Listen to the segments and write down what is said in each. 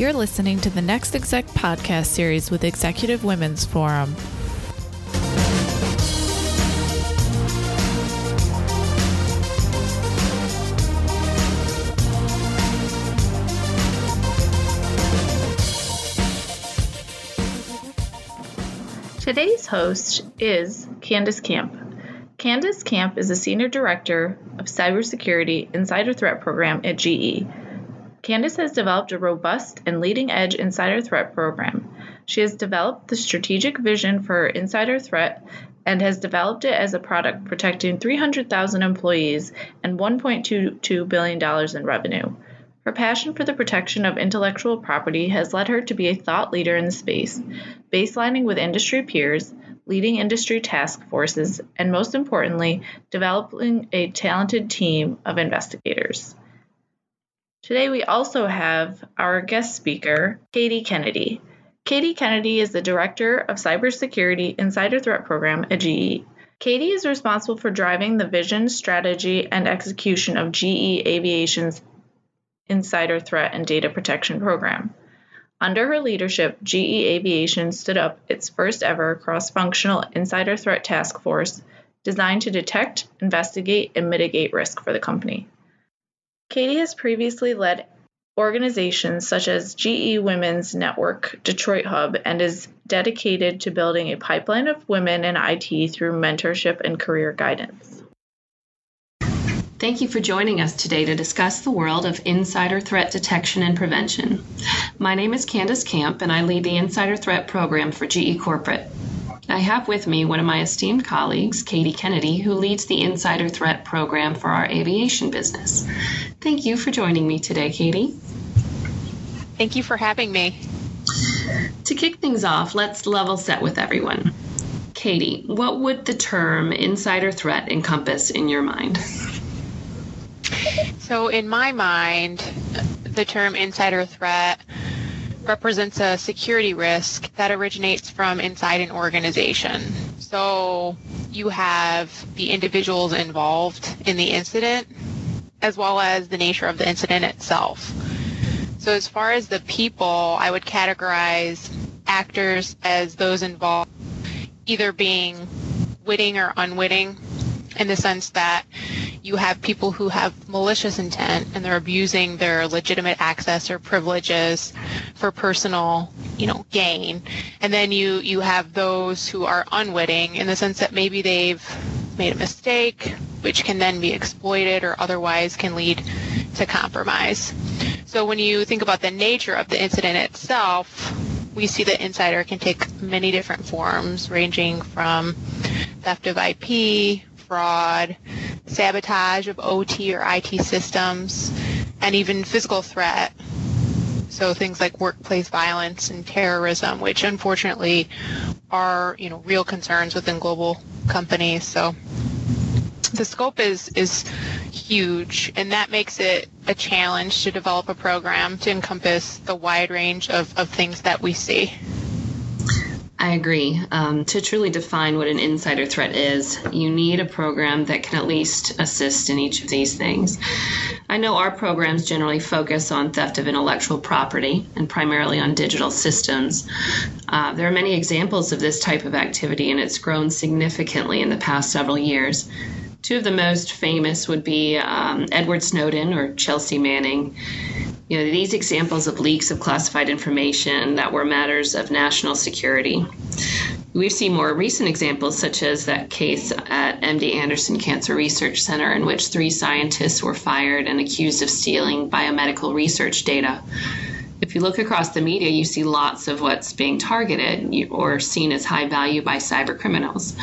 You're listening to the Next Exec podcast series with Executive Women's Forum. Today's host is Candace Camp. Candace Camp is a Senior Director of Cybersecurity Insider Threat Program at GE. Candace has developed a robust and leading edge insider threat program. She has developed the strategic vision for insider threat and has developed it as a product protecting 300,000 employees and $1.22 billion in revenue. Her passion for the protection of intellectual property has led her to be a thought leader in the space, baselining with industry peers, leading industry task forces, and most importantly, developing a talented team of investigators. Today, we also have our guest speaker, Katie Kennedy. Katie Kennedy is the Director of Cybersecurity Insider Threat Program at GE. Katie is responsible for driving the vision, strategy, and execution of GE Aviation's Insider Threat and Data Protection Program. Under her leadership, GE Aviation stood up its first ever cross functional insider threat task force designed to detect, investigate, and mitigate risk for the company. Katie has previously led organizations such as GE Women's Network Detroit Hub and is dedicated to building a pipeline of women in IT through mentorship and career guidance. Thank you for joining us today to discuss the world of insider threat detection and prevention. My name is Candace Camp, and I lead the Insider Threat Program for GE Corporate. I have with me one of my esteemed colleagues, Katie Kennedy, who leads the Insider Threat Program for our aviation business. Thank you for joining me today, Katie. Thank you for having me. To kick things off, let's level set with everyone. Katie, what would the term insider threat encompass in your mind? So, in my mind, the term insider threat represents a security risk that originates from inside an organization. So, you have the individuals involved in the incident as well as the nature of the incident itself. So, as far as the people, I would categorize actors as those involved either being witting or unwitting in the sense that you have people who have malicious intent and they're abusing their legitimate access or privileges for personal, you know, gain. And then you you have those who are unwitting in the sense that maybe they've made a mistake, which can then be exploited or otherwise can lead to compromise. So when you think about the nature of the incident itself, we see that insider can take many different forms, ranging from theft of IP, fraud, sabotage of OT or IT systems, and even physical threat. So things like workplace violence and terrorism, which unfortunately are, you know, real concerns within global companies. So the scope is is huge and that makes it a challenge to develop a program to encompass the wide range of, of things that we see. I agree. Um, to truly define what an insider threat is, you need a program that can at least assist in each of these things. I know our programs generally focus on theft of intellectual property and primarily on digital systems. Uh, there are many examples of this type of activity, and it's grown significantly in the past several years. Two of the most famous would be um, Edward Snowden or Chelsea Manning. You know, these examples of leaks of classified information that were matters of national security. We've seen more recent examples, such as that case at MD Anderson Cancer Research Center, in which three scientists were fired and accused of stealing biomedical research data. If you look across the media, you see lots of what's being targeted or seen as high value by cyber criminals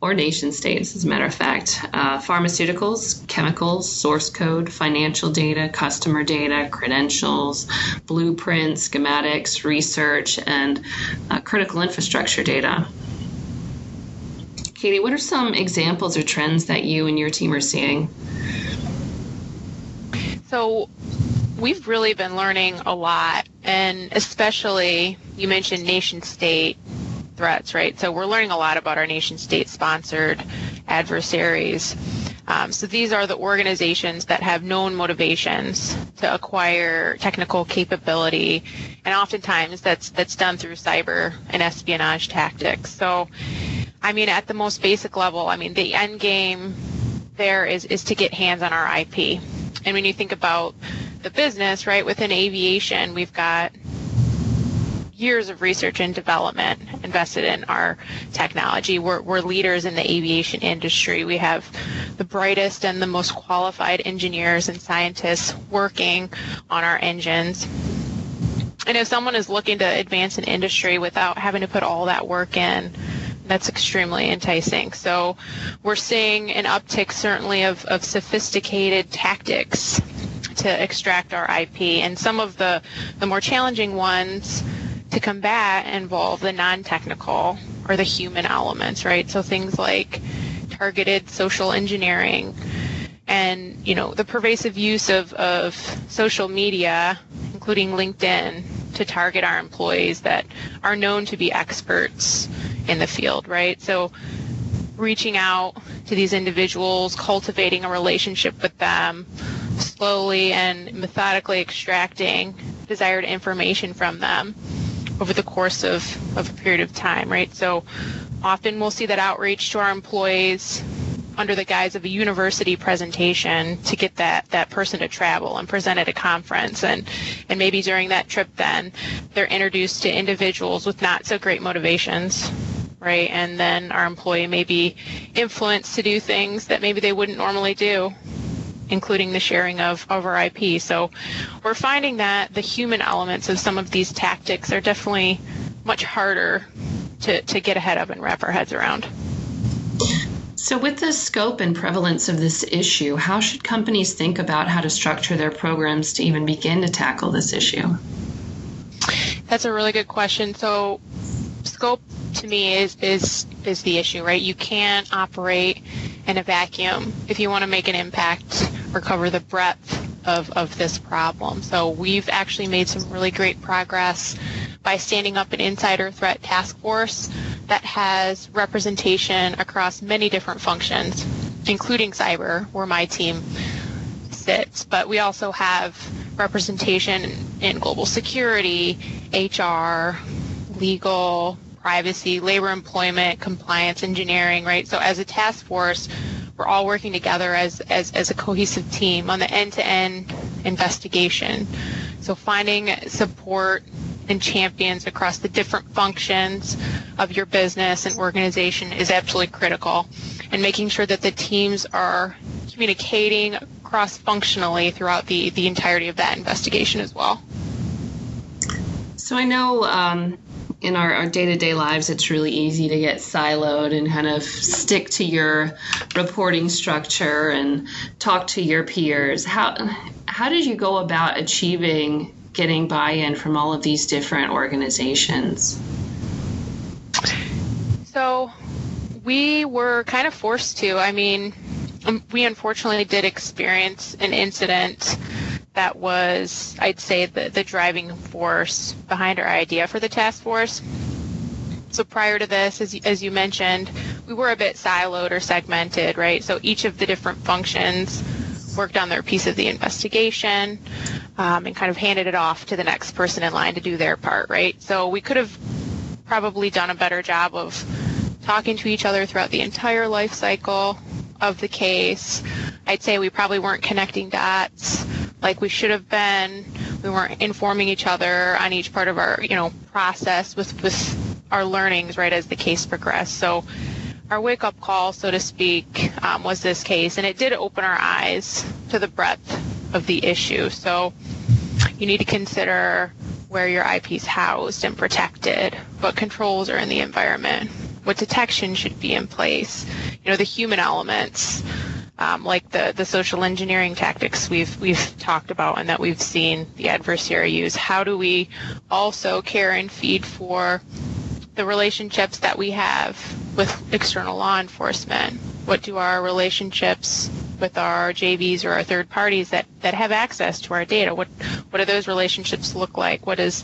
or nation states, as a matter of fact. Uh, pharmaceuticals, chemicals, source code, financial data, customer data, credentials, blueprints, schematics, research, and uh, critical infrastructure data. Katie, what are some examples or trends that you and your team are seeing? So, we've really been learning a lot, and especially you mentioned nation state threats, right? So we're learning a lot about our nation state sponsored adversaries. Um, so these are the organizations that have known motivations to acquire technical capability, and oftentimes that's that's done through cyber and espionage tactics. So, I mean, at the most basic level, I mean, the end game there is is to get hands on our IP. And when you think about the business, right, within aviation, we've got years of research and development invested in our technology. We're, we're leaders in the aviation industry. We have the brightest and the most qualified engineers and scientists working on our engines. And if someone is looking to advance an industry without having to put all that work in, that's extremely enticing. So we're seeing an uptick certainly of, of sophisticated tactics to extract our IP. And some of the, the more challenging ones to combat involve the non-technical or the human elements, right? So things like targeted social engineering and, you know, the pervasive use of, of social media, including LinkedIn, to target our employees that are known to be experts in the field, right? So reaching out to these individuals, cultivating a relationship with them, slowly and methodically extracting desired information from them over the course of, of a period of time, right? So often we'll see that outreach to our employees under the guise of a university presentation to get that, that person to travel and present at a conference. And, and maybe during that trip then they're introduced to individuals with not so great motivations right? And then our employee may be influenced to do things that maybe they wouldn't normally do, including the sharing of, of our IP. So we're finding that the human elements of some of these tactics are definitely much harder to, to get ahead of and wrap our heads around. So, with the scope and prevalence of this issue, how should companies think about how to structure their programs to even begin to tackle this issue? That's a really good question. So, scope to me is is is the issue, right? You can't operate in a vacuum if you want to make an impact cover the breadth of, of this problem. So we've actually made some really great progress by standing up an insider threat task force that has representation across many different functions, including cyber, where my team sits. But we also have representation in global security, HR, legal, privacy, labor employment, compliance, engineering, right? So as a task force, we're all working together as, as, as a cohesive team on the end-to-end investigation. So finding support and champions across the different functions of your business and organization is absolutely critical. And making sure that the teams are communicating cross-functionally throughout the, the entirety of that investigation as well. So I know um, in our, our day-to-day lives it's really easy to get siloed and kind of stick to your reporting structure and talk to your peers. How how did you go about achieving getting buy-in from all of these different organizations? So we were kind of forced to. I mean um, we unfortunately did experience an incident that was, I'd say, the, the driving force behind our idea for the task force. So prior to this, as, as you mentioned, we were a bit siloed or segmented, right? So each of the different functions worked on their piece of the investigation um, and kind of handed it off to the next person in line to do their part, right? So we could have probably done a better job of talking to each other throughout the entire life cycle of the case. I'd say we probably weren't connecting dots like we should have been. We weren't informing each other on each part of our, you know, process with, with our learnings right as the case progressed. So our wake up call, so to speak, um, was this case, and it did open our eyes to the breadth of the issue. So you need to consider where your IP is housed and protected, what controls are in the environment, what detection should be in place, you know, the human elements, um, like the, the social engineering tactics we've we've talked about and that we've seen the adversary use. How do we also care and feed for the relationships that we have with external law enforcement? What do our relationships with our JVs or our third parties that, that have access to our data? What what do those relationships look like? What is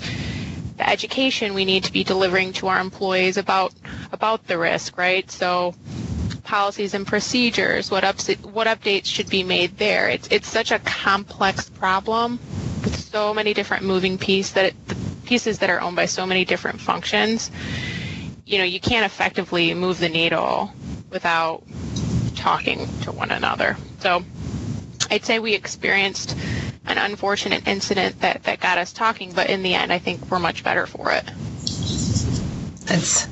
the education we need to be delivering to our employees about about the risk, right? So policies and procedures, what ups, what updates should be made there. It's it's such a complex problem with so many different moving pieces that it, the pieces that are owned by so many different functions. You know, you can't effectively move the needle without talking to one another. So I'd say we experienced an unfortunate incident that, that got us talking, but in the end, I think we're much better for it. That's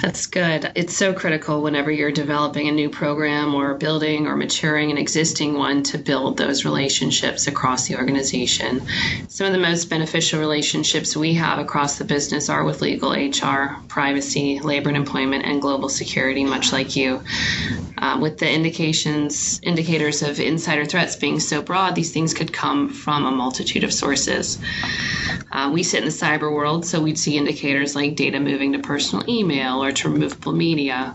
that's good. It's so critical whenever you're developing a new program or building or maturing an existing one to build those relationships across the organization. Some of the most beneficial relationships we have across the business are with legal, HR, privacy, labor and employment, and global security, much like you. Uh, with the indications indicators of insider threats being so broad, these things could come from a multitude of sources. Uh, we sit in the cyber world, so we'd see indicators like data moving to personal email or to removable media.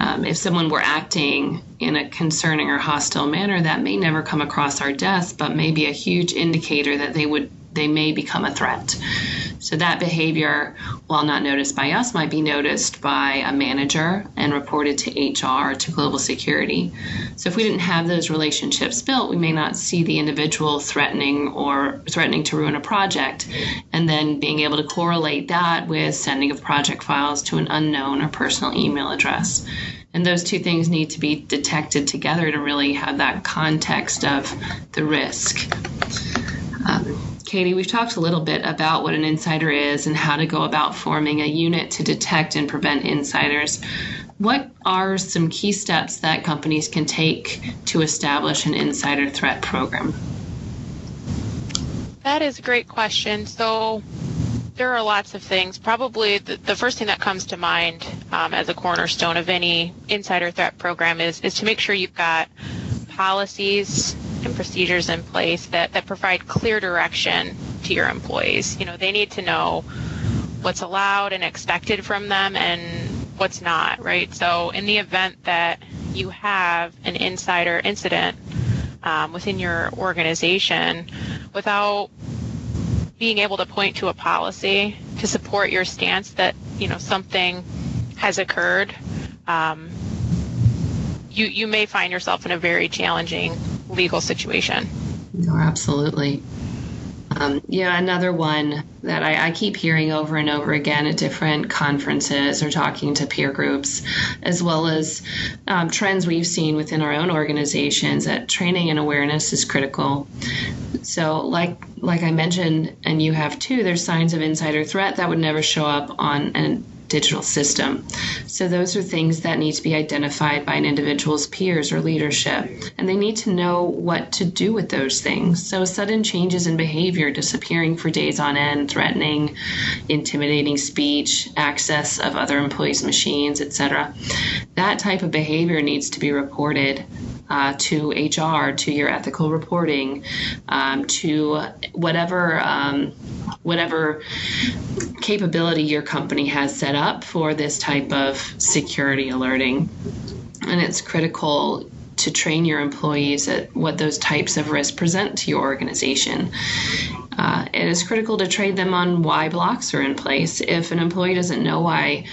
Um, if someone were acting in a concerning or hostile manner, that may never come across our desk, but may be a huge indicator that they would they may become a threat. So that behavior, while not noticed by us, might be noticed by a manager and reported to HR to global security. So if we didn't have those relationships built, we may not see the individual threatening or threatening to ruin a project, and then being able to correlate that with sending of project files to an unknown or personal email address. And those two things need to be detected together to really have that context of the risk. Um, Katie, we've talked a little bit about what an insider is and how to go about forming a unit to detect and prevent insiders. What are some key steps that companies can take to establish an insider threat program? That is a great question. So, there are lots of things. Probably the, the first thing that comes to mind um, as a cornerstone of any insider threat program is, is to make sure you've got policies and procedures in place that, that provide clear direction to your employees. You know, they need to know what's allowed and expected from them and what's not, right? So, in the event that you have an insider incident um, within your organization without being able to point to a policy to support your stance that you know something has occurred, um, you you may find yourself in a very challenging legal situation. No, absolutely. Um, yeah, another one that I, I, keep hearing over and over again at different conferences or talking to peer groups, as well as um, trends we've seen within our own organizations, that training and awareness is critical. So, like like I mentioned, and you have too, there's signs of insider threat that would never show up on an digital system. So, those are things that need to be identified by an individual's peers or leadership, and they need to know what to do with those things. So, sudden changes in behavior, disappearing for days on end, threatening, intimidating speech, access of other employees' machines, etc., that type of behavior needs to be reported uh, to HR, to your ethical reporting, um, to whatever um, whatever capability your company has set up for this type of security alerting. And it's critical to train your employees at what those types of risks present to your organization. Uh, it is critical to train them on why blocks are in place. If an employee doesn't know why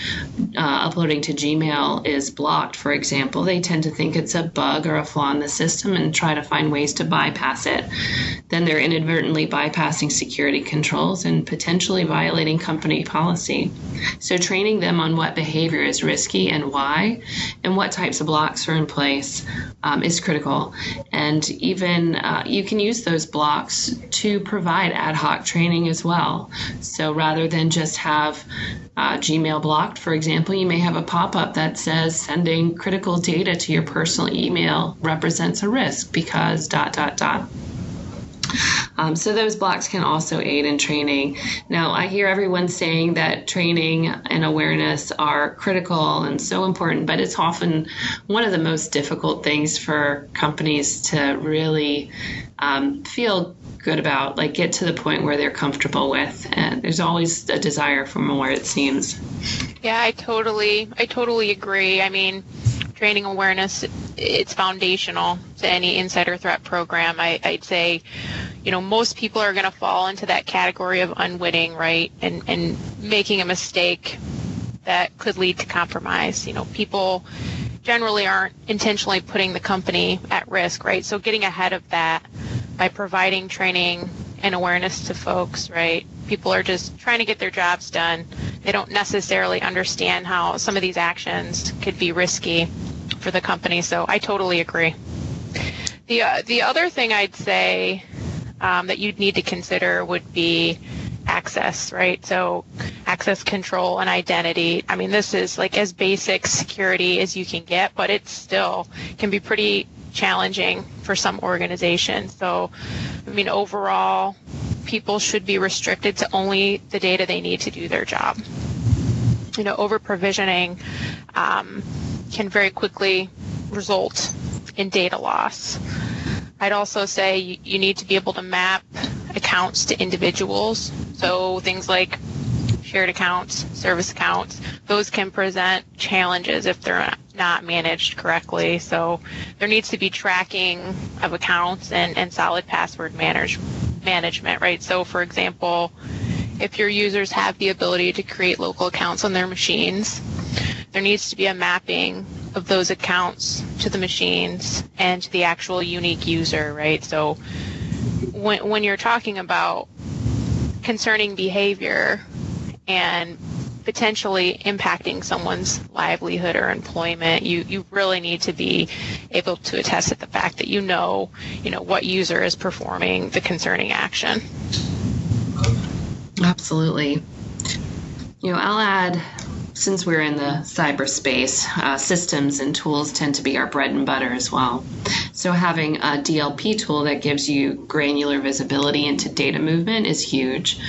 uh, uploading to Gmail is blocked, for example, they tend to think it's a bug or a flaw in the system and try to find ways to bypass it. Then they're inadvertently bypassing security controls and potentially violating company policy. So, training them on what behavior is risky and why, and what types of blocks are in place um, is critical. And even uh, you can use those blocks to provide ad hoc training as well. So rather than just have uh, Gmail blocked, for example, you may have a pop up that says sending critical data to your personal email represents a risk because dot dot dot. Um, so those blocks can also aid in training. Now, I hear everyone saying that training and awareness are critical and so important, but it's often one of the most difficult things for companies to really um, feel good about, like get to the point where they're comfortable with. And there's always a desire for more, it seems. Yeah, I totally, I totally agree. I mean, training awareness, it's foundational to any insider threat program. I, I'd say, you know, most people are going to fall into that category of unwitting, right? And, and making a mistake that could lead to compromise. You know, people generally aren't intentionally putting the company at risk, right? So getting ahead of that by providing training and awareness to folks, right? People are just trying to get their jobs done. They don't necessarily understand how some of these actions could be risky for the company. So I totally agree. The uh, the other thing I'd say um, that you'd need to consider would be access, right? So access control and identity. I mean, this is like as basic security as you can get, but it still can be pretty challenging for some organizations. So, I mean, overall, people should be restricted to only the data they need to do their job. You know, over provisioning um, can very quickly result in data loss. I'd also say you, need to be able to map accounts to individuals. So things like shared accounts, service accounts, those can present challenges if they're not managed correctly. So there needs to be tracking of accounts and, and solid password manage, management, right? So for example, if your users have the ability to create local accounts on their machines, there needs to be a mapping of those accounts to the machines and to the actual unique user, right? So when, when you're talking about concerning behavior and potentially impacting someone's livelihood or employment, you, you really need to be able to attest to the fact that you know, you know, what user is performing the concerning action. Absolutely. You know, I'll add since we're in the cyberspace, uh, systems and tools tend to be our bread and butter as well. So having a DLP tool that gives you granular visibility into data movement is huge.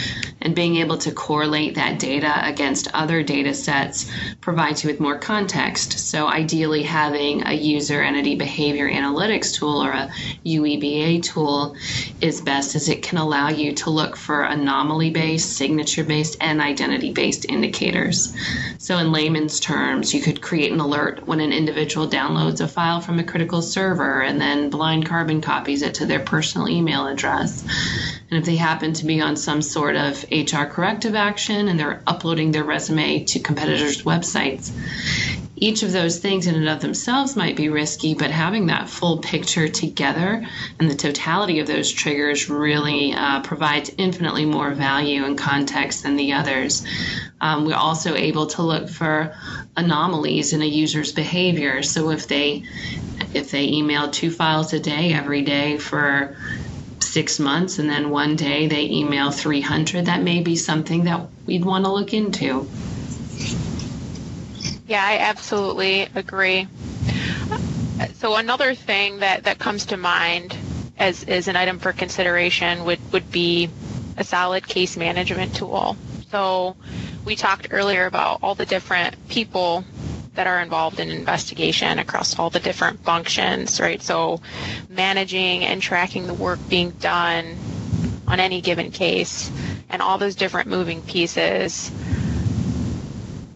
And being able to correlate that data against other data sets provides you with more context. So ideally having a user entity behavior analytics tool or a UEBA tool is best as it can allow you to look for anomaly based, signature based, and identity based indicators. So, in layman's terms, you could create an alert when an individual downloads a file from a critical server and then blind carbon copies it to their personal email address. And if they happen to be on some sort of HR corrective action and they're uploading their resume to competitors' websites, each of those things in and of themselves might be risky, but having that full picture together and the totality of those triggers really uh, provides infinitely more value and context than the others. Um, we're also able to look for anomalies in a user's behavior. So if they if they email two files a day every day for six months and then one day they email 300, that may be something that we'd want to look into. Yeah, I absolutely agree. So another thing that, that comes to mind as, as an item for consideration would, would be a solid case management tool. So we talked earlier about all the different people that are involved in investigation across all the different functions, right? So managing and tracking the work being done on any given case and all those different moving pieces.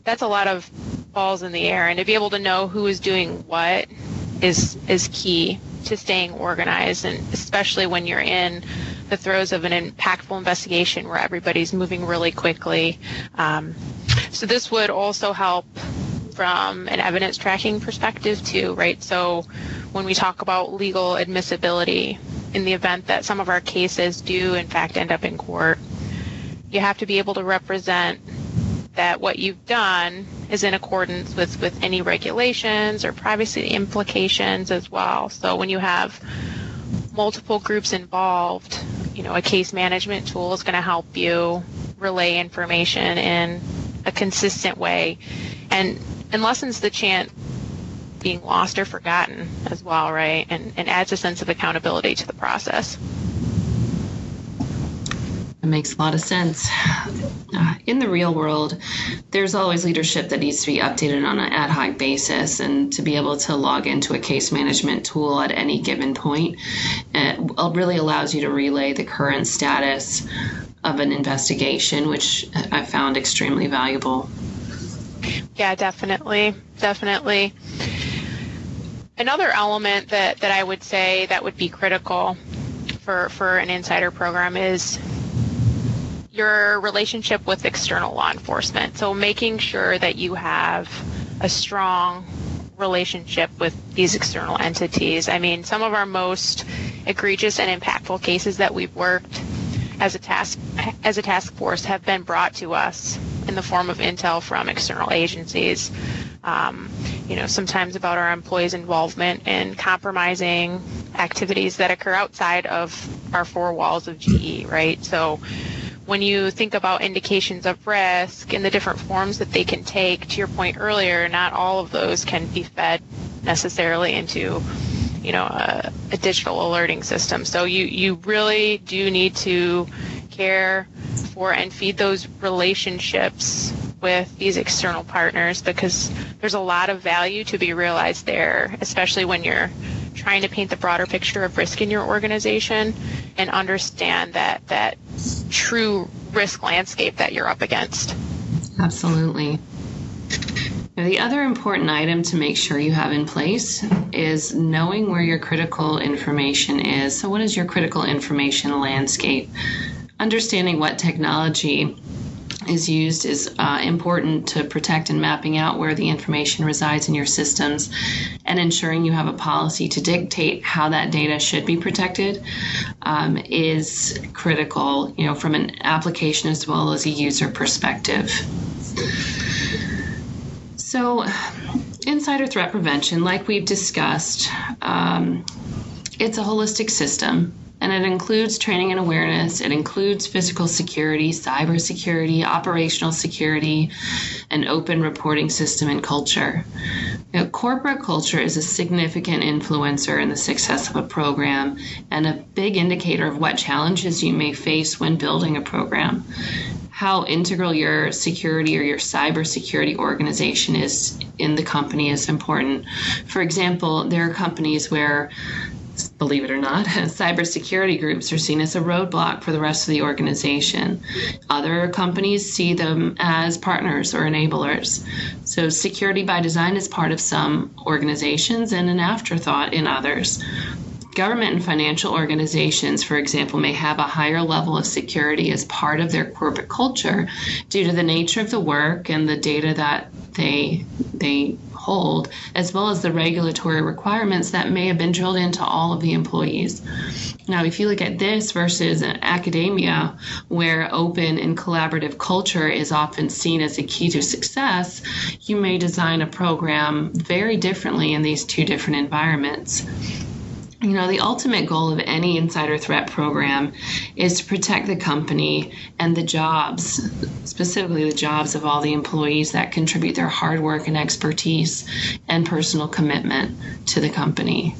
That's a lot of balls in the air and to be able to know who is doing what is is key to staying organized and especially when you're in the throes of an impactful investigation where everybody's moving really quickly. Um, so this would also help from an evidence tracking perspective too, right? So when we talk about legal admissibility in the event that some of our cases do in fact end up in court, you have to be able to represent that what you've done is in accordance with, with any regulations or privacy implications as well. So when you have multiple groups involved, you know, a case management tool is going to help you relay information in a consistent way and, and lessens the chance being lost or forgotten as well, right? And, and adds a sense of accountability to the process. It makes a lot of sense. Uh, in the real world, there's always leadership that needs to be updated on an ad hoc basis, and to be able to log into a case management tool at any given point it really allows you to relay the current status of an investigation, which I found extremely valuable. Yeah, definitely, definitely. Another element that, that I would say that would be critical for, for an insider program is your relationship with external law enforcement. So making sure that you have a strong relationship with these external entities. I mean, some of our most egregious and impactful cases that we've worked as a task as a task force have been brought to us in the form of intel from external agencies. Um, you know, sometimes about our employees' involvement in compromising activities that occur outside of our four walls of GE, right? So when you think about indications of risk and the different forms that they can take, to your point earlier, not all of those can be fed necessarily into you know a, a, digital alerting system. So you you really do need to care for and feed those relationships with these external partners because there's a lot of value to be realized there especially when you're trying to paint the broader picture of risk in your organization and understand that that true risk landscape that you're up against absolutely now, the other important item to make sure you have in place is knowing where your critical information is. So, what is your critical information landscape? Understanding what technology is used is uh, important to protect and mapping out where the information resides in your systems and ensuring you have a policy to dictate how that data should be protected um, is critical you know from an application as well as a user perspective. So, insider threat prevention, like we've discussed, um, it's a holistic system and it includes training and awareness. It includes physical security, cyber security, operational security, an open reporting system and culture. Corporate culture is a significant influencer in the success of a program and a big indicator of what challenges you may face when building a program how integral your security or your cybersecurity organization is in the company is important. For example, there are companies where believe it or not, cybersecurity groups are seen as a roadblock for the rest of the organization. Other companies see them as partners or enablers. So, security by design is part of some organizations and an afterthought in others. Government and financial organizations, for example, may have a higher level of security as part of their corporate culture due to the nature of the work and the data that they they hold, as well as the regulatory requirements that may have been drilled into all of the employees. Now, if you look at this versus academia, where open and collaborative culture is often seen as a key to success, you may design a program very differently in these two different environments. You know, the ultimate goal of any insider threat program is to protect the company and the jobs, specifically the jobs of all the employees that contribute their hard work and expertise and personal commitment to the company.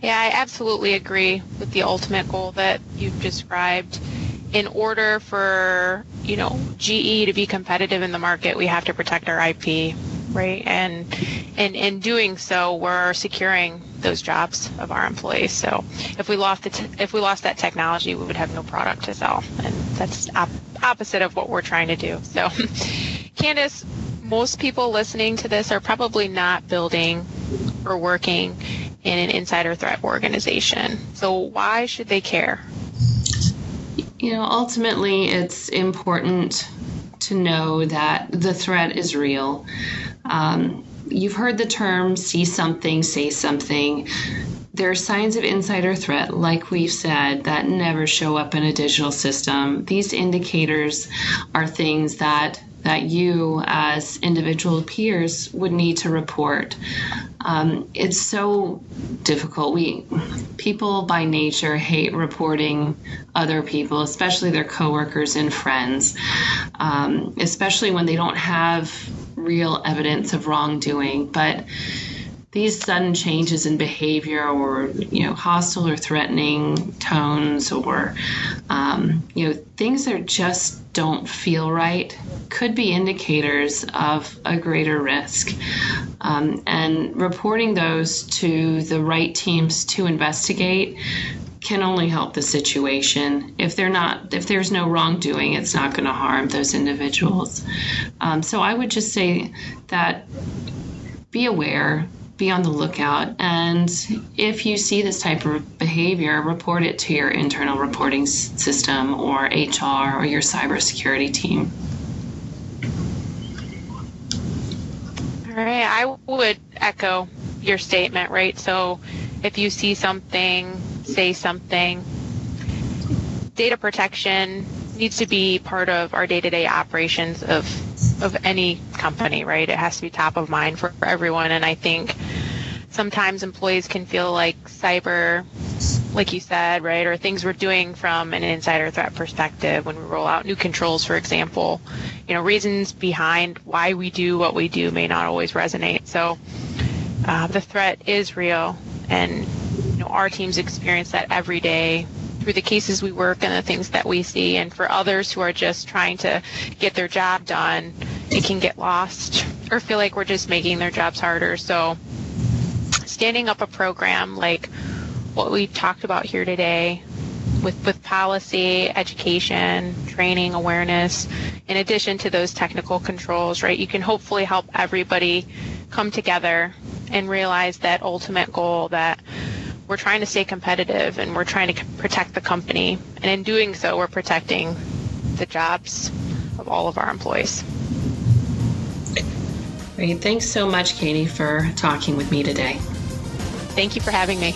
Yeah, I absolutely agree with the ultimate goal that you've described. In order for, you know, GE to be competitive in the market, we have to protect our IP right? And in in doing so, we're securing those jobs of our employees. So if we lost the t- if we lost that technology, we would have no product to sell, and that's op- opposite of what we're trying to do. So, Candace, most people listening to this are probably not building or working in an insider threat organization. So why should they care? You know, ultimately, it's important to know that the threat is real. Um, you've heard the term see something, say something. There are signs of insider threat, like we've said, that never show up in a digital system. These indicators are things that that you as individual peers would need to report. Um, it's so difficult. We people by nature hate reporting other people, especially their coworkers and friends, um, especially when they don't have real evidence of wrongdoing. But these sudden changes in behavior or you know hostile or threatening tones or um, you know things that just don't feel right could be indicators of a greater risk um, and reporting those to the right teams to investigate can only help the situation. If they're not, if there's no wrongdoing, it's not going to harm those individuals. Um, so I would just say that be aware, be on the lookout, and if you see this type of behavior, report it to your internal reporting system or HR or your cybersecurity team. All Right. I would echo your statement, right? So if you see something, say something. Data protection needs to be part of our day-to-day operations of of any company, right? It has to be top of mind for everyone and I think sometimes employees can feel like cyber like you said, right, or things we're doing from an insider threat perspective when we roll out new controls, for example, you know, reasons behind why we do what we do may not always resonate. So uh, the threat is real, and know, our teams experience that every day through the cases we work and the things that we see. And for others who are just trying to get their job done, it can get lost or feel like we're just making their jobs harder. So standing up a program like what we talked about here today with, with policy, education, training, awareness, in addition to those technical controls, right? You can hopefully help everybody come together and realize that ultimate goal that we're trying to stay competitive and we're trying to protect the company. And in doing so, we're protecting the jobs of all of our employees. Great. Thanks so much, Katie, for talking with me today. Thank you for having me.